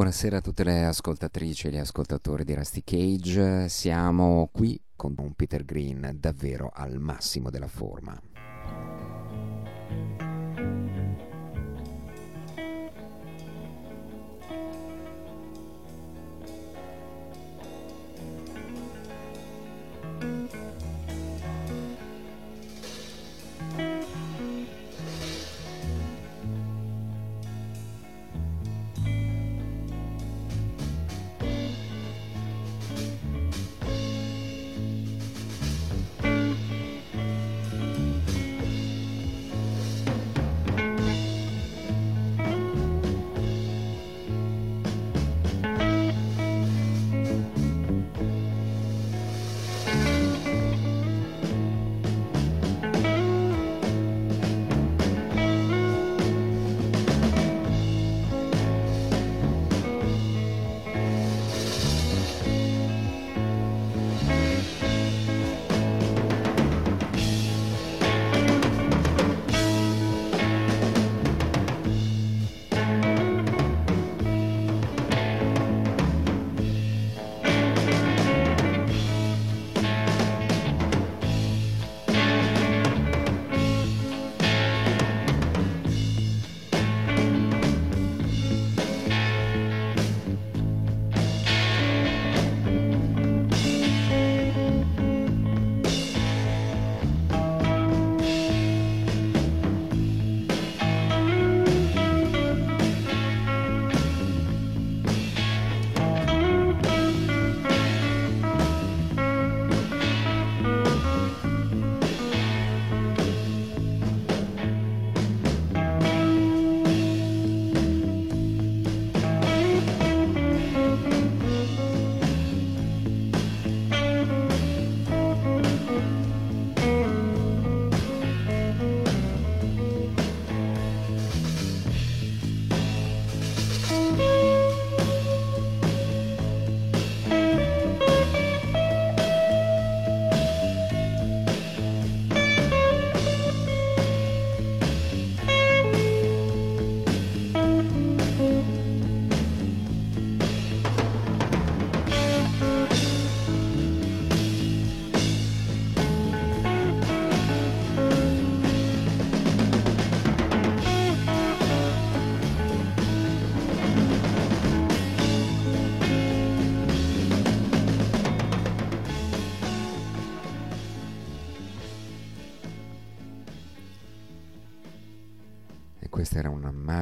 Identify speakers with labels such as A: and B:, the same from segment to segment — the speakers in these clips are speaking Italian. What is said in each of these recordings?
A: Buonasera a tutte le ascoltatrici e gli ascoltatori di Rusty Cage. Siamo qui con un Peter Green davvero al massimo della forma.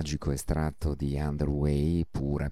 A: Magico estratto di Underway,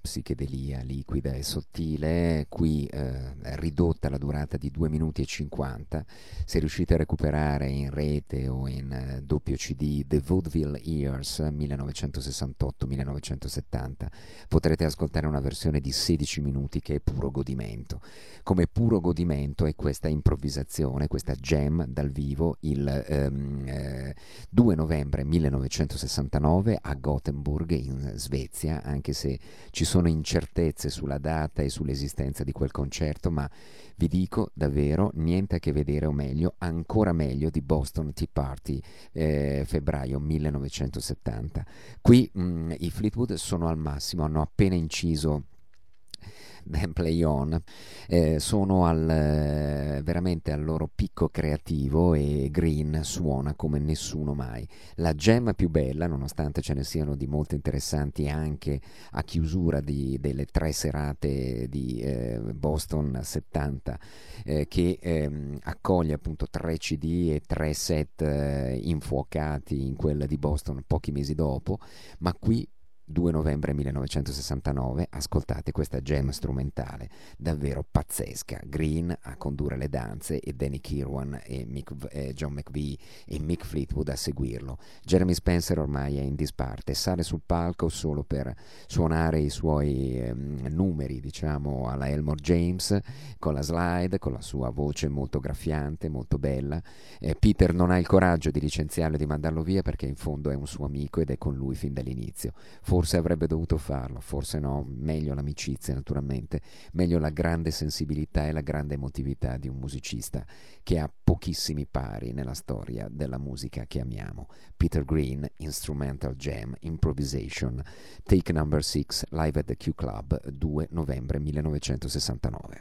A: psichedelia liquida e sottile, qui eh, ridotta la durata di 2 minuti e 50. Se riuscite a recuperare in rete o in eh, doppio CD The Vaudeville Years 1968-1970, potrete ascoltare una versione di 16 minuti che è puro godimento. Come puro godimento è questa improvvisazione, questa jam dal vivo il ehm, eh, 2 novembre 1969 19 a Gothenburg in Svezia, anche se ci sono incertezze sulla data e sull'esistenza di quel concerto, ma vi dico davvero niente a che vedere o meglio, ancora meglio di Boston Tea Party eh, febbraio 1970. Qui mh, mm, i Fleetwood sono al massimo, hanno appena inciso Play On, eh, sono al, eh, veramente al loro picco creativo e Green suona come nessuno mai. La gemma più bella, nonostante ce ne siano di molto interessanti anche a chiusura di, delle tre serate di eh, Boston 70, eh, che ehm, accoglie appunto tre CD e tre set eh, infuocati in quella di Boston pochi mesi dopo, ma qui 2 novembre 1969, ascoltate questa gem strumentale davvero pazzesca. Green a condurre le danze e Danny Kirwan e Mick, eh, John McVie e Mick Fleetwood a seguirlo. Jeremy Spencer ormai è in disparte, sale sul palco solo per suonare i suoi eh, numeri, diciamo, alla Elmore James, con la slide, con la sua voce molto graffiante, molto bella. Eh, Peter non ha il coraggio di licenziarlo e di mandarlo via perché in fondo è un suo amico ed è con lui fin dall'inizio Forse avrebbe dovuto farlo, forse no, meglio l'amicizia naturalmente, meglio la grande sensibilità e la grande emotività di un musicista che ha pochissimi pari nella storia della musica che amiamo. Peter Green, Instrumental Jam, Improvisation, Take Number 6, Live at the Q Club, 2 novembre 1969.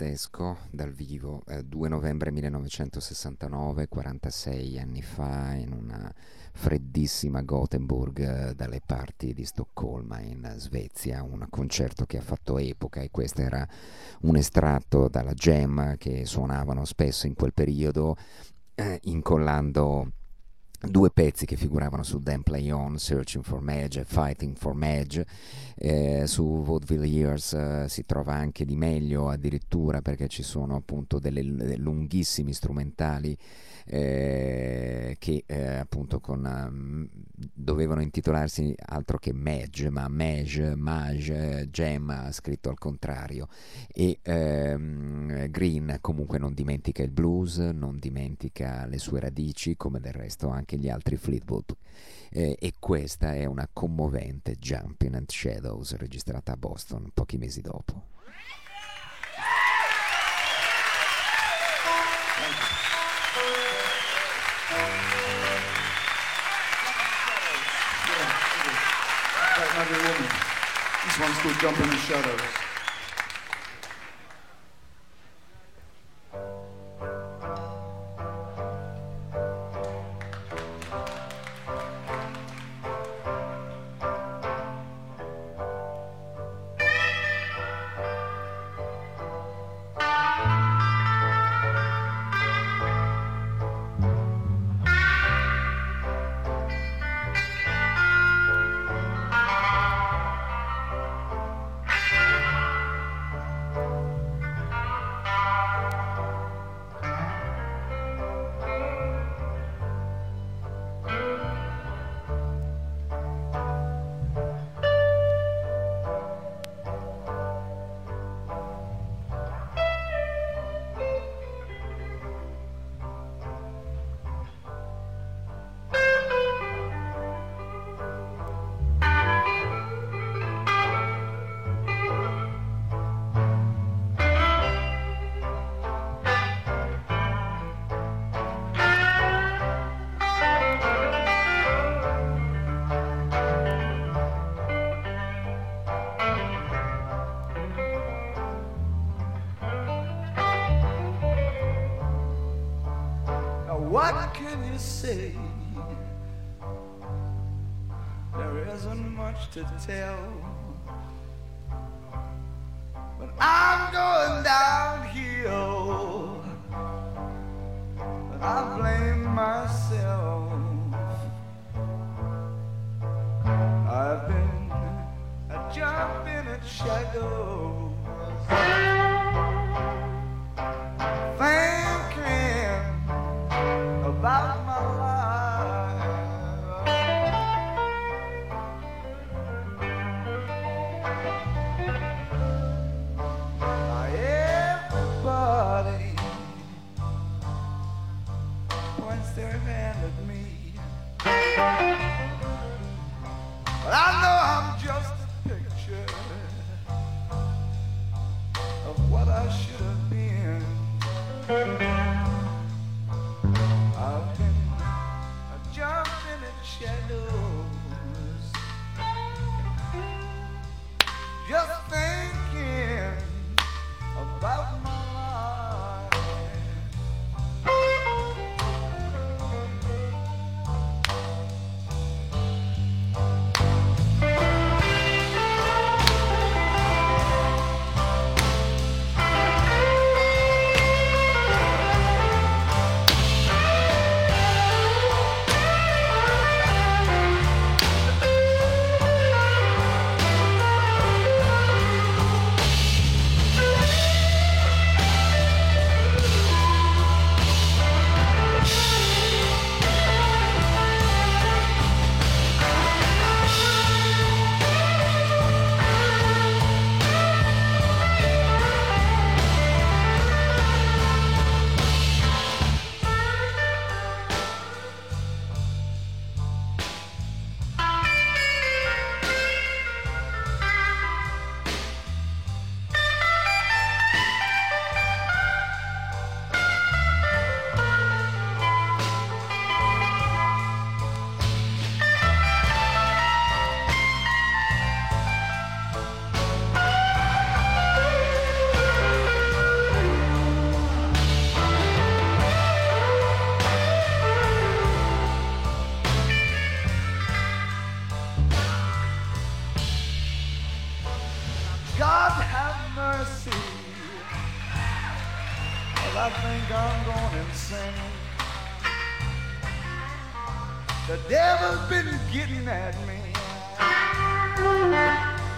A: Pazzesco dal vivo, eh, 2 novembre 1969, 46 anni fa, in una freddissima Gothenburg eh, dalle parti di Stoccolma in Svezia, un concerto che ha fatto epoca e questo era un estratto dalla jam che suonavano spesso in quel periodo, eh, incollando due pezzi che figuravano su Then Play On, Searching for Madge e Fighting for Madge. Eh, su Vaudeville Years eh, si trova anche di meglio addirittura perché ci sono appunto delle, delle lunghissimi strumentali eh, che eh, appunto con, um, dovevano intitolarsi altro che Madge, ma Mage, Mage, Gem scritto al contrario. E ehm, Green comunque non dimentica il blues, non dimentica le sue radici, come del resto anche gli altri Fleetwood. Eh, e questa è una commovente Jumping and Shadows registrata a Boston pochi mesi dopo.
B: This one's called Jump in the Shadows. You say? There isn't much to tell.
C: The devil's been getting at me.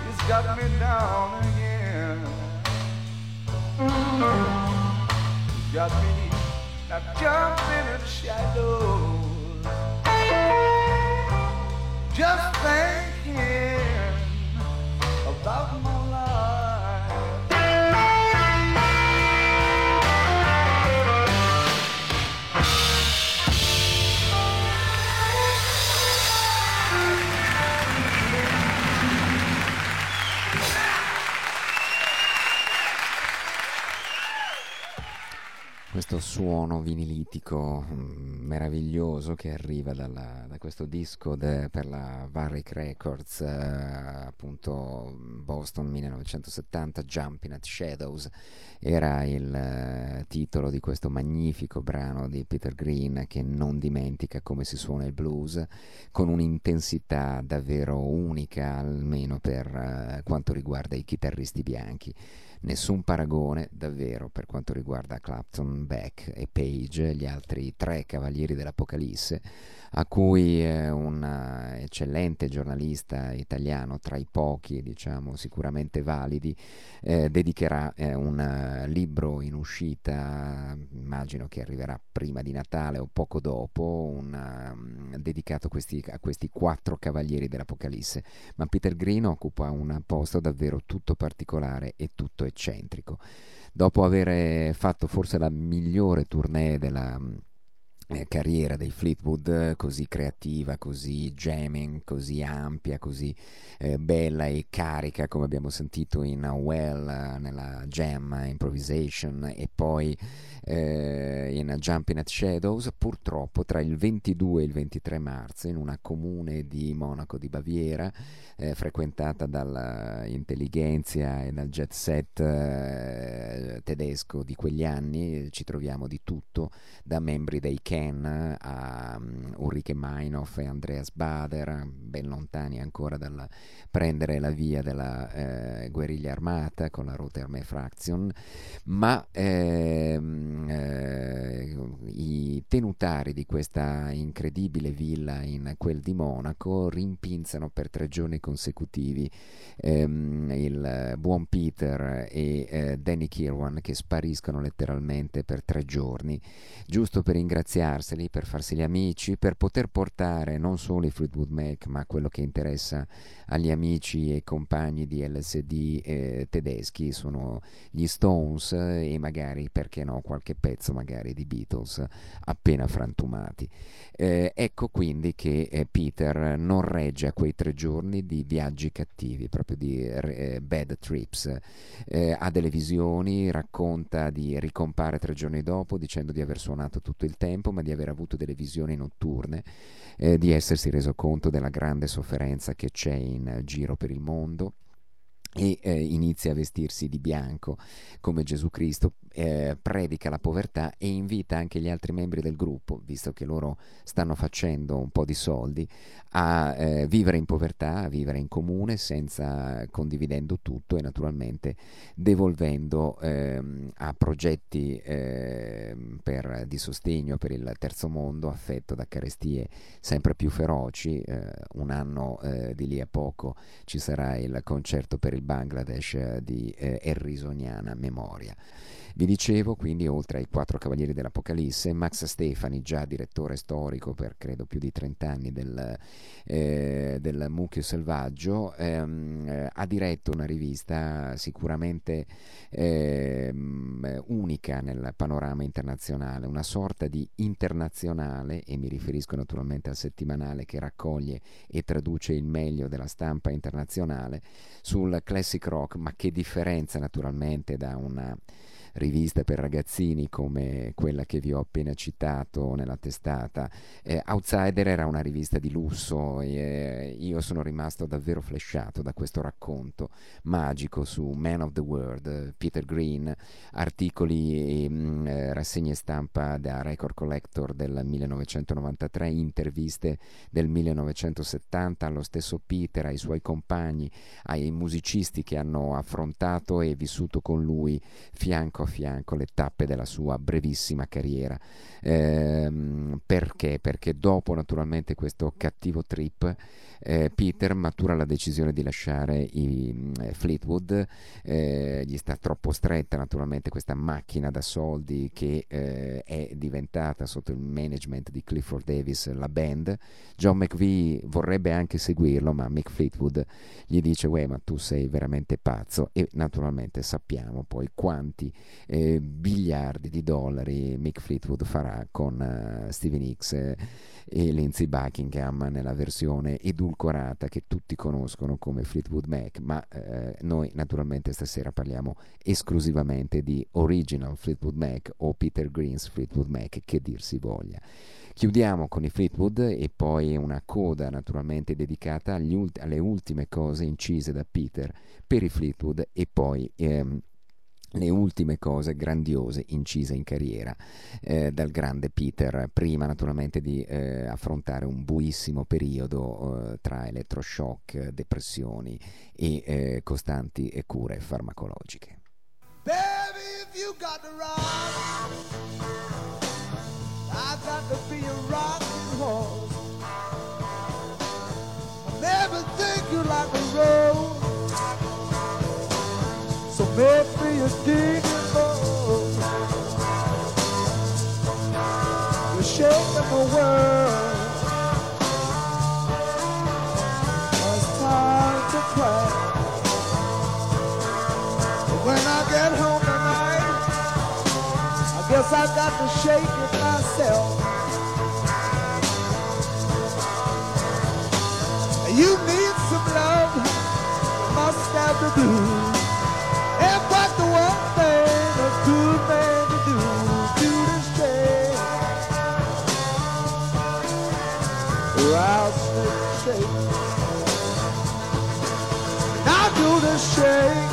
C: He's got me down again. He's got me now jumping in shadows. Just thinking about my
A: suono vinilitico mm, meraviglioso che arriva dalla, da questo disco de, per la Varric Records, eh, appunto Boston 1970, Jumping at Shadows, era il eh, titolo di questo magnifico brano di Peter Green che non dimentica come si suona il blues, con un'intensità davvero unica, almeno per eh, quanto riguarda i chitarristi bianchi nessun paragone davvero per quanto riguarda Clapton, Beck e Page, gli altri tre cavalieri dell'Apocalisse a cui eh, un eh, eccellente giornalista italiano, tra i pochi diciamo sicuramente validi, eh, dedicherà eh, un uh, libro in uscita, immagino che arriverà prima di Natale o poco dopo, un, uh, dedicato a questi, a questi, quattro cavalieri dell'Apocalisse. Ma Peter Green occupa un posto davvero tutto particolare e tutto eccentrico. Dopo aver fatto forse la migliore tournée della eh, carriera dei Fleetwood eh, così creativa, così jamming, così ampia, così eh, bella e carica come abbiamo sentito in Well, eh, nella Jam Improvisation e poi eh, in Jumping at Shadows, purtroppo tra il 22 e il 23 marzo in una comune di Monaco di Baviera eh, frequentata dall'intelligenza e dal jet set eh, tedesco di quegli anni, ci troviamo di tutto, da membri dei Ken a um, Ulrike Meinhof e Andreas Bader, ben lontani ancora dal prendere la via della eh, guerriglia armata con la Roterme Fraction, ma ehm, eh, i tenutari di questa incredibile villa in quel di Monaco rimpinzano per tre giorni consecutivi ehm, il buon Peter e eh, Danny Kirwan che spariscono letteralmente per tre giorni, giusto per ringraziarseli, per farseli amici, per poter portare non solo i Fleetwood Mac ma quello che interessa agli amici e compagni di LSD eh, tedeschi sono gli Stones e magari perché no qualche pezzo magari di Beatles appena frantumati. Eh, ecco quindi che eh, Peter non regge a quei tre giorni di viaggi cattivi, proprio di eh, bad trips. Eh, ha delle visioni, racconta di ricompare tre giorni dopo dicendo di aver suonato tutto il tempo, ma di aver avuto delle visioni notturne, eh, di essersi reso conto della grande sofferenza che c'è in giro per il mondo e eh, inizia a vestirsi di bianco come Gesù Cristo, eh, predica la povertà e invita anche gli altri membri del gruppo, visto che loro stanno facendo un po' di soldi, a eh, vivere in povertà, a vivere in comune, senza condividendo tutto e naturalmente devolvendo ehm, a progetti ehm, per, di sostegno per il terzo mondo, affetto da carestie sempre più feroci. Eh, un anno eh, di lì a poco ci sarà il concerto per il Bangladesh eh, di eh, Errisoniana Memoria. Vi dicevo quindi, oltre ai quattro cavalieri dell'Apocalisse, Max Stefani, già direttore storico per credo più di 30 anni del, eh, del Mucchio Selvaggio, ehm, eh, ha diretto una rivista sicuramente ehm, unica nel panorama internazionale, una sorta di internazionale, e mi riferisco naturalmente al settimanale che raccoglie e traduce il meglio della stampa internazionale sul classic rock, ma che differenza naturalmente da una riviste per ragazzini come quella che vi ho appena citato nella testata. Eh, Outsider era una rivista di lusso e eh, io sono rimasto davvero flashato da questo racconto magico su Man of the World, Peter Green, articoli e mh, mm, eh, rassegne stampa da Record Collector del 1993, interviste del 1970 allo stesso Peter, ai suoi compagni, ai musicisti che hanno affrontato e vissuto con lui fianco a fianco le tappe della sua brevissima carriera. Ehm, perché? Perché dopo naturalmente questo cattivo trip eh, Peter matura la decisione di lasciare i eh, Fleetwood, eh, gli sta troppo stretta naturalmente questa macchina da soldi che eh, è diventata sotto il management di Clifford Davis la band. John McVie vorrebbe anche seguirlo, ma Mick Fleetwood gli dice: Uè, ma tu sei veramente pazzo. E naturalmente sappiamo poi quanti eh, biliardi di dollari Mick Fleetwood farà con uh, Steven Hicks e Lindsey Buckingham nella versione edulcorata che tutti conoscono come Fleetwood Mac, ma eh, noi naturalmente stasera parliamo esclusivamente di Original Fleetwood Mac o Peter Green's Fleetwood Mac, che dir si voglia. Chiudiamo con i Fleetwood e poi una coda naturalmente dedicata ult- alle ultime cose incise da Peter per i Fleetwood e poi ehm, le ultime cose grandiose incise in carriera eh, dal grande Peter, prima naturalmente di eh, affrontare un buissimo periodo eh, tra elettroshock, depressioni e eh, costanti cure farmacologiche. Baby, a rose. So maybe you're the world. It's to. But when I get home tonight, I guess I got to shake it myself. Now do the shake.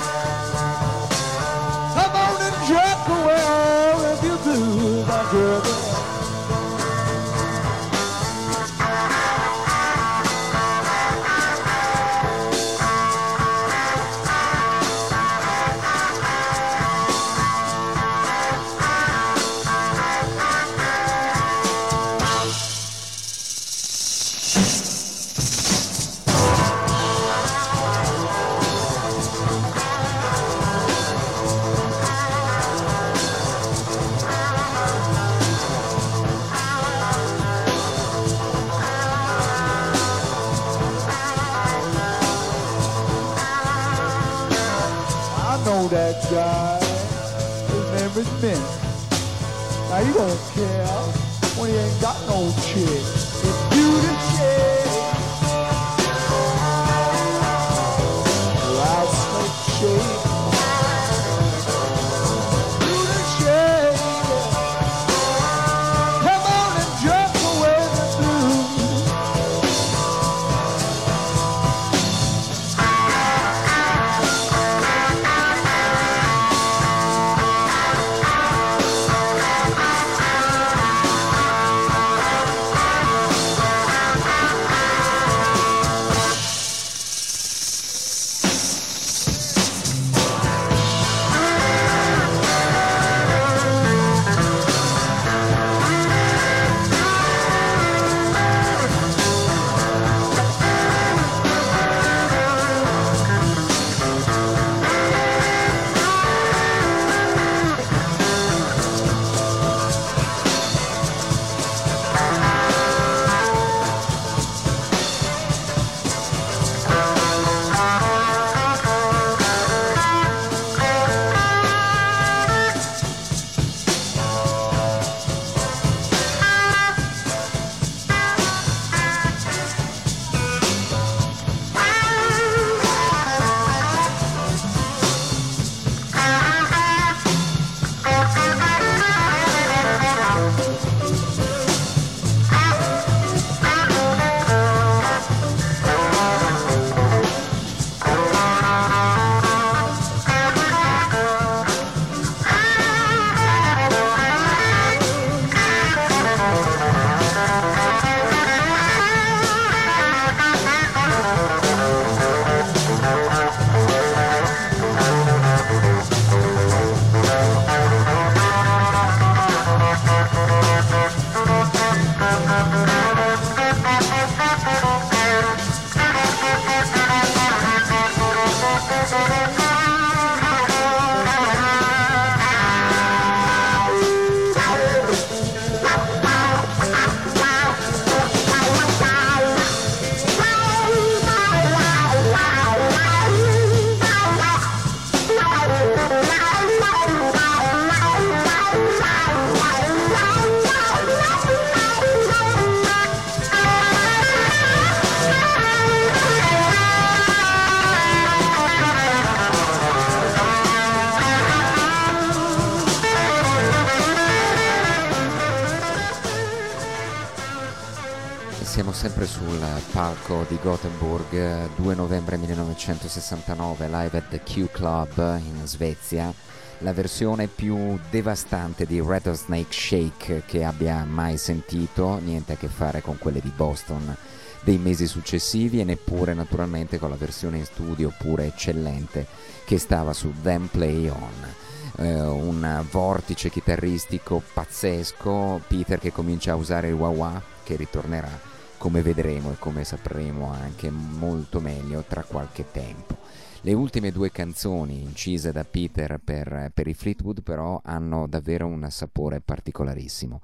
A: 2 novembre 1969, live at the Q Club in Svezia, la versione più devastante di Rattlesnake Shake che abbia mai sentito, niente a che fare con quelle di Boston dei mesi successivi e neppure naturalmente con la versione in studio pure eccellente che stava su Them Play On. Eh, un vortice chitarristico pazzesco, Peter che comincia a usare il wah wah che ritornerà come vedremo e come sapremo anche molto meglio tra qualche tempo. Le ultime due canzoni incise da Peter per, per i Fleetwood però hanno davvero un sapore particolarissimo.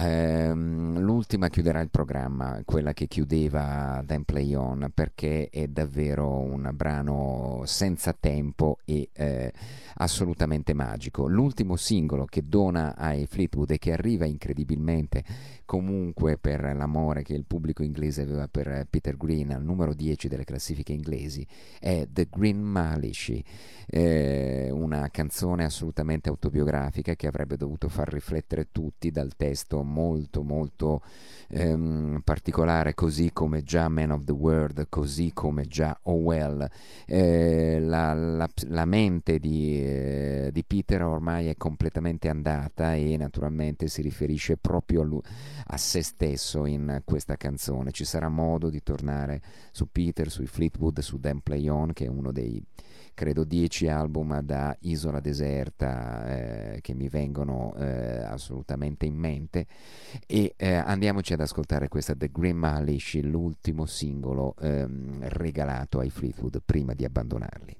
A: Um, l'ultima chiuderà il programma, quella che chiudeva Then Play On, perché è davvero un brano senza tempo e eh, assolutamente magico. L'ultimo singolo che dona ai Fleetwood e che arriva incredibilmente comunque per l'amore che il pubblico inglese aveva per Peter Green al numero 10 delle classifiche inglesi è The Green Malice, eh, una canzone assolutamente autobiografica che avrebbe dovuto far riflettere tutti dal testo molto molto ehm, particolare così come già Man of the World, così come già Oh Well. Eh, la, la, la, mente di, eh, di, Peter ormai è completamente andata e naturalmente si riferisce proprio a, lui, a se stesso in questa canzone. Ci sarà modo di tornare su Peter, sui Fleetwood, su Dan Play On, che è uno dei credo dieci album da Isola Deserta eh, che mi vengono eh, assolutamente in mente e eh, andiamoci ad ascoltare questa The Green Malish, l'ultimo singolo ehm, regalato ai Fleetwood prima di abbandonarli.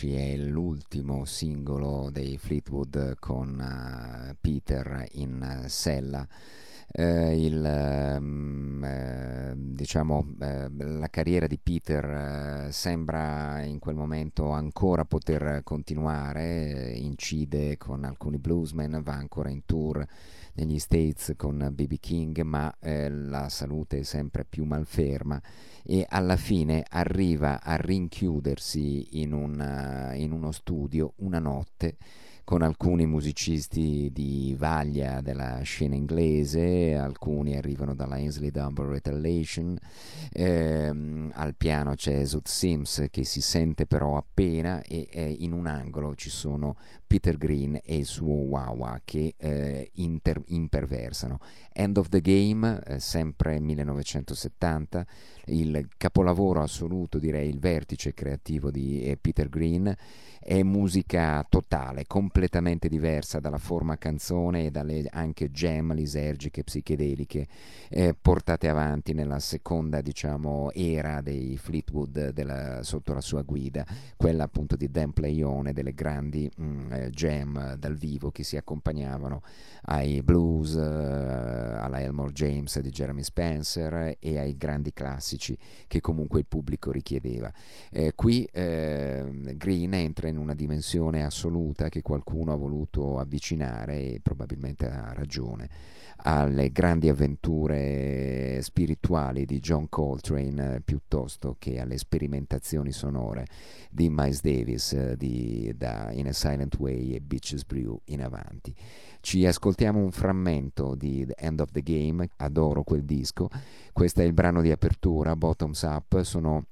A: Manalishi è l'ultimo singolo dei Fleetwood con uh, Peter in uh, sella. Uh, il, um, diciamo, la carriera di Peter sembra in quel momento ancora poter continuare, incide con alcuni bluesmen, va ancora in tour negli States con BB King, ma la salute è sempre più malferma e alla fine arriva a rinchiudersi in, un, in uno studio una notte con alcuni musicisti di vaglia della scena inglese, alcuni arrivano dalla Ainsley Dunbar Retaliation, ehm, al piano c'è Zut Sims che si sente però appena e eh, in un angolo ci sono Peter Green e il suo Wawa che eh, inter- imperversano. End of the Game, eh, sempre 1970, il capolavoro assoluto, direi il vertice creativo di eh, Peter Green è musica totale, completamente diversa dalla forma canzone e dalle anche jam lisergiche, psichedeliche eh, portate avanti nella seconda diciamo, era dei Fleetwood della, sotto la sua guida, quella appunto di Dan Playone, delle grandi mh, mm, eh, jam dal vivo che si accompagnavano ai blues, eh, alla Elmore James di Jeremy Spencer e ai grandi classici che comunque il pubblico richiedeva. Eh, qui eh, Green entra in una dimensione assoluta che qualcuno ha voluto avvicinare e probabilmente ha ragione alle grandi avventure spirituali di John Coltrane eh, piuttosto che alle sperimentazioni sonore di Miles Davis eh, di, da In a Silent Way e Beaches Brew in avanti. Ci ascoltiamo un frammento di The End of the Game, adoro quel disco, questo è il brano di apertura, Bottoms Up, sono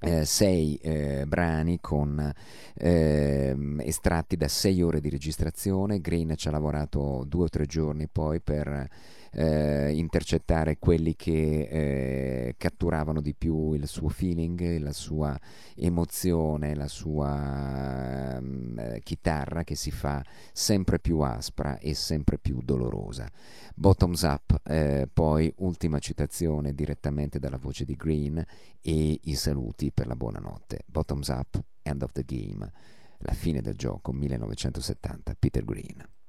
A: eh, sei eh, brani con eh, estratti da sei ore di registrazione. Green ci ha lavorato due o tre giorni poi per eh, intercettare quelli che eh, catturavano di più il suo feeling, la sua emozione, la sua eh, chitarra che si fa sempre più aspra e sempre più dolorosa. Bottoms Up, eh, poi ultima citazione direttamente dalla voce di Green e i saluti per la buonanotte. Bottoms Up, End of the Game, la fine del gioco 1970, Peter Green.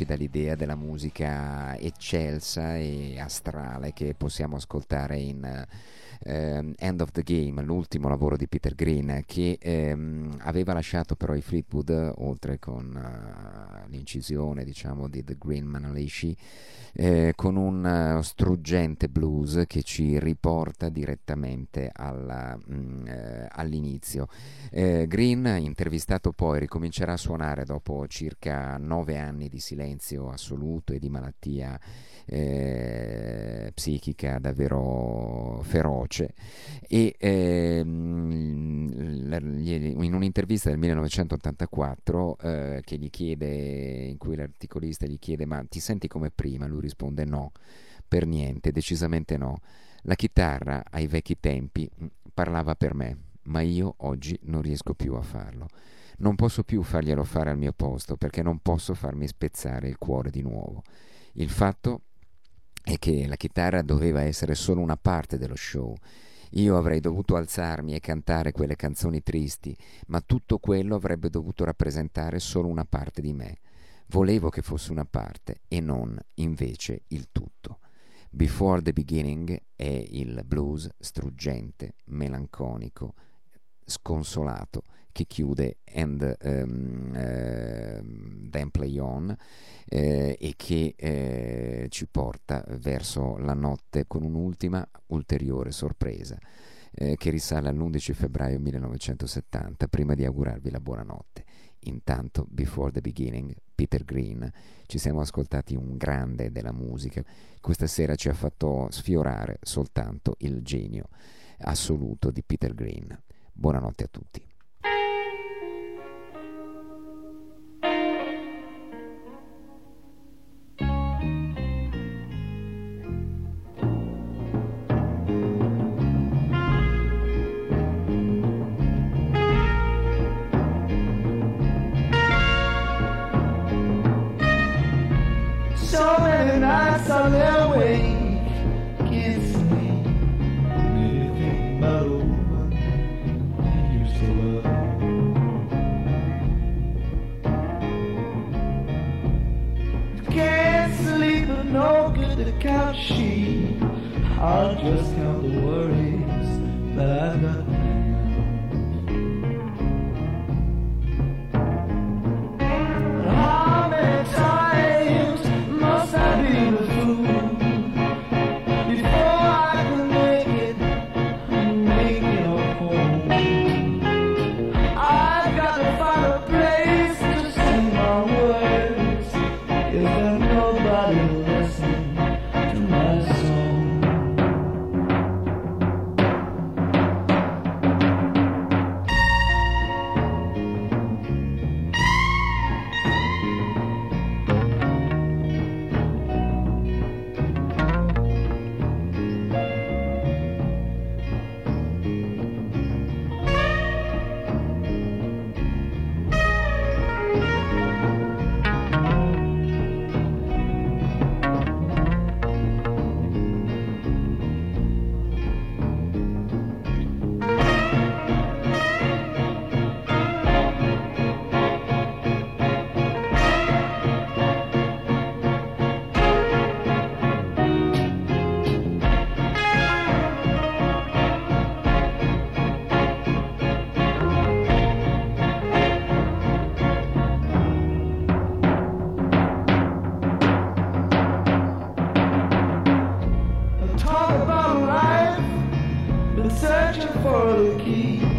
A: Brano ci dà l'idea della musica eccelsa e astrale che possiamo ascoltare in ehm, End of the Game, l'ultimo lavoro di Peter Green, che ehm, aveva lasciato però i Fleetwood, oltre con uh, l'incisione diciamo di The Green Manalishi, eh, con un uh, struggente blues che ci riporta direttamente alla, mh, mm, eh, all'inizio. Eh, Green, intervistato poi, ricomincerà a suonare dopo circa nove anni di silenzio assoluto e di malattia eh, psichica davvero feroce e ehm, in un'intervista del 1984 eh, che gli chiede, in cui l'articolista gli chiede ma ti senti come prima? Lui risponde no, per niente, decisamente no. La chitarra ai vecchi tempi mm, parlava per me, ma io oggi non riesco più a farlo. Non posso più farglielo fare al mio posto perché non posso farmi spezzare il cuore di nuovo. Il fatto è che la chitarra doveva essere solo una parte dello show. Io avrei dovuto alzarmi e cantare quelle canzoni tristi, ma tutto quello avrebbe dovuto rappresentare solo una parte di me. Volevo che fosse una parte e non invece il tutto. Before the Beginning è il blues struggente, melanconico, sconsolato che chiude And um, uh, Then Play On eh, e che eh, ci porta verso la notte con un'ultima ulteriore sorpresa eh, che risale all'11 febbraio 1970 prima di augurarvi la buonanotte. Intanto, Before the Beginning, Peter Green, ci siamo ascoltati un grande della musica. Questa sera ci ha fatto sfiorare soltanto il genio assoluto di Peter Green. Buonanotte a tutti. key.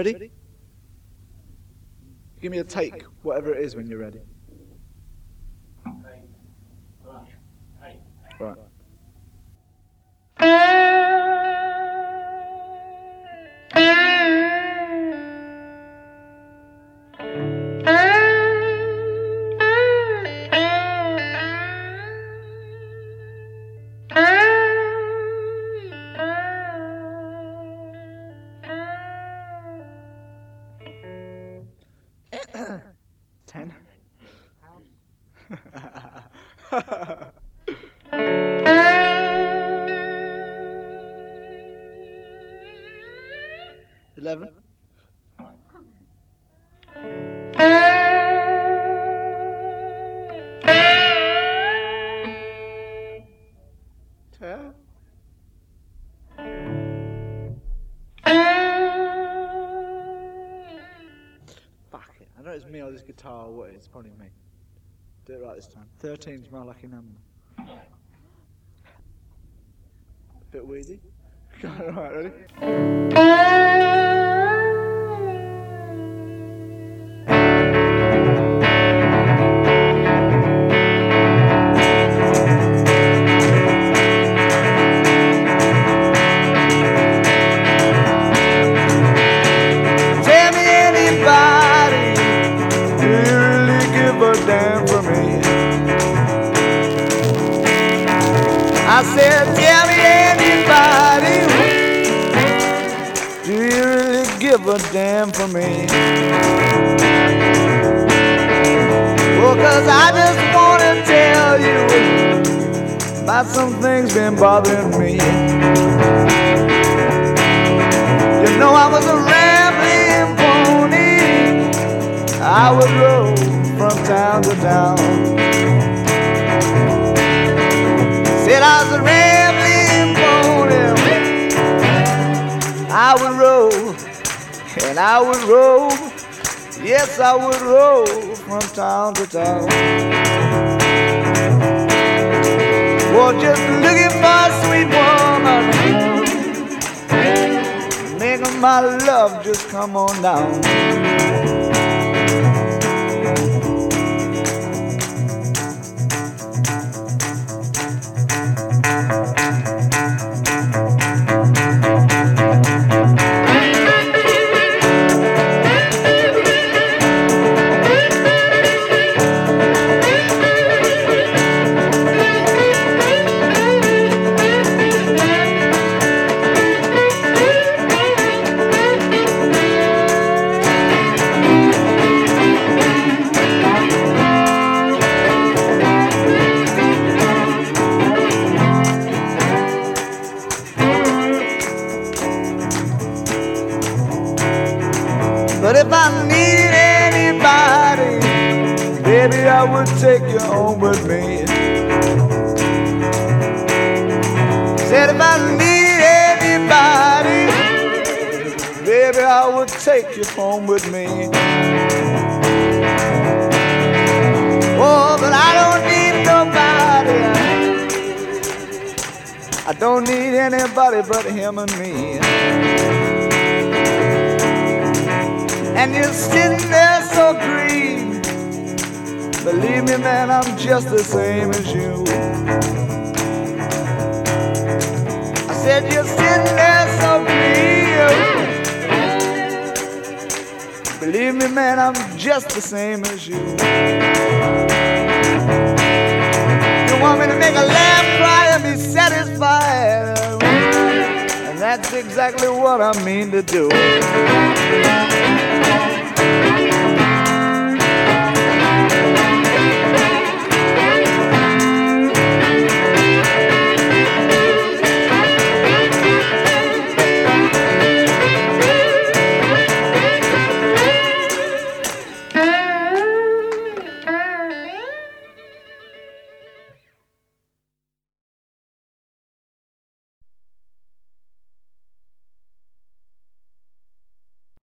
B: Ready? Give me a take, whatever it is when you're ready. Right. Know it's me or this guitar or what it is. Probably me. Do it right this time. 13's my lucky number. A Bit wheezy. Alright, ready? Bothering me. You know I was a rambling pony. I would roll from town to town. Said I was a rambling pony. I would roll, and I would roll. Yes, I would roll from town to town. Just looking for a sweet woman. Making my love just come on down. Just the same as you. I said you're sitting there so green. Believe me, man, I'm just the same as you. You want me to make a lamb cry and be satisfied. And that's exactly what I mean to do.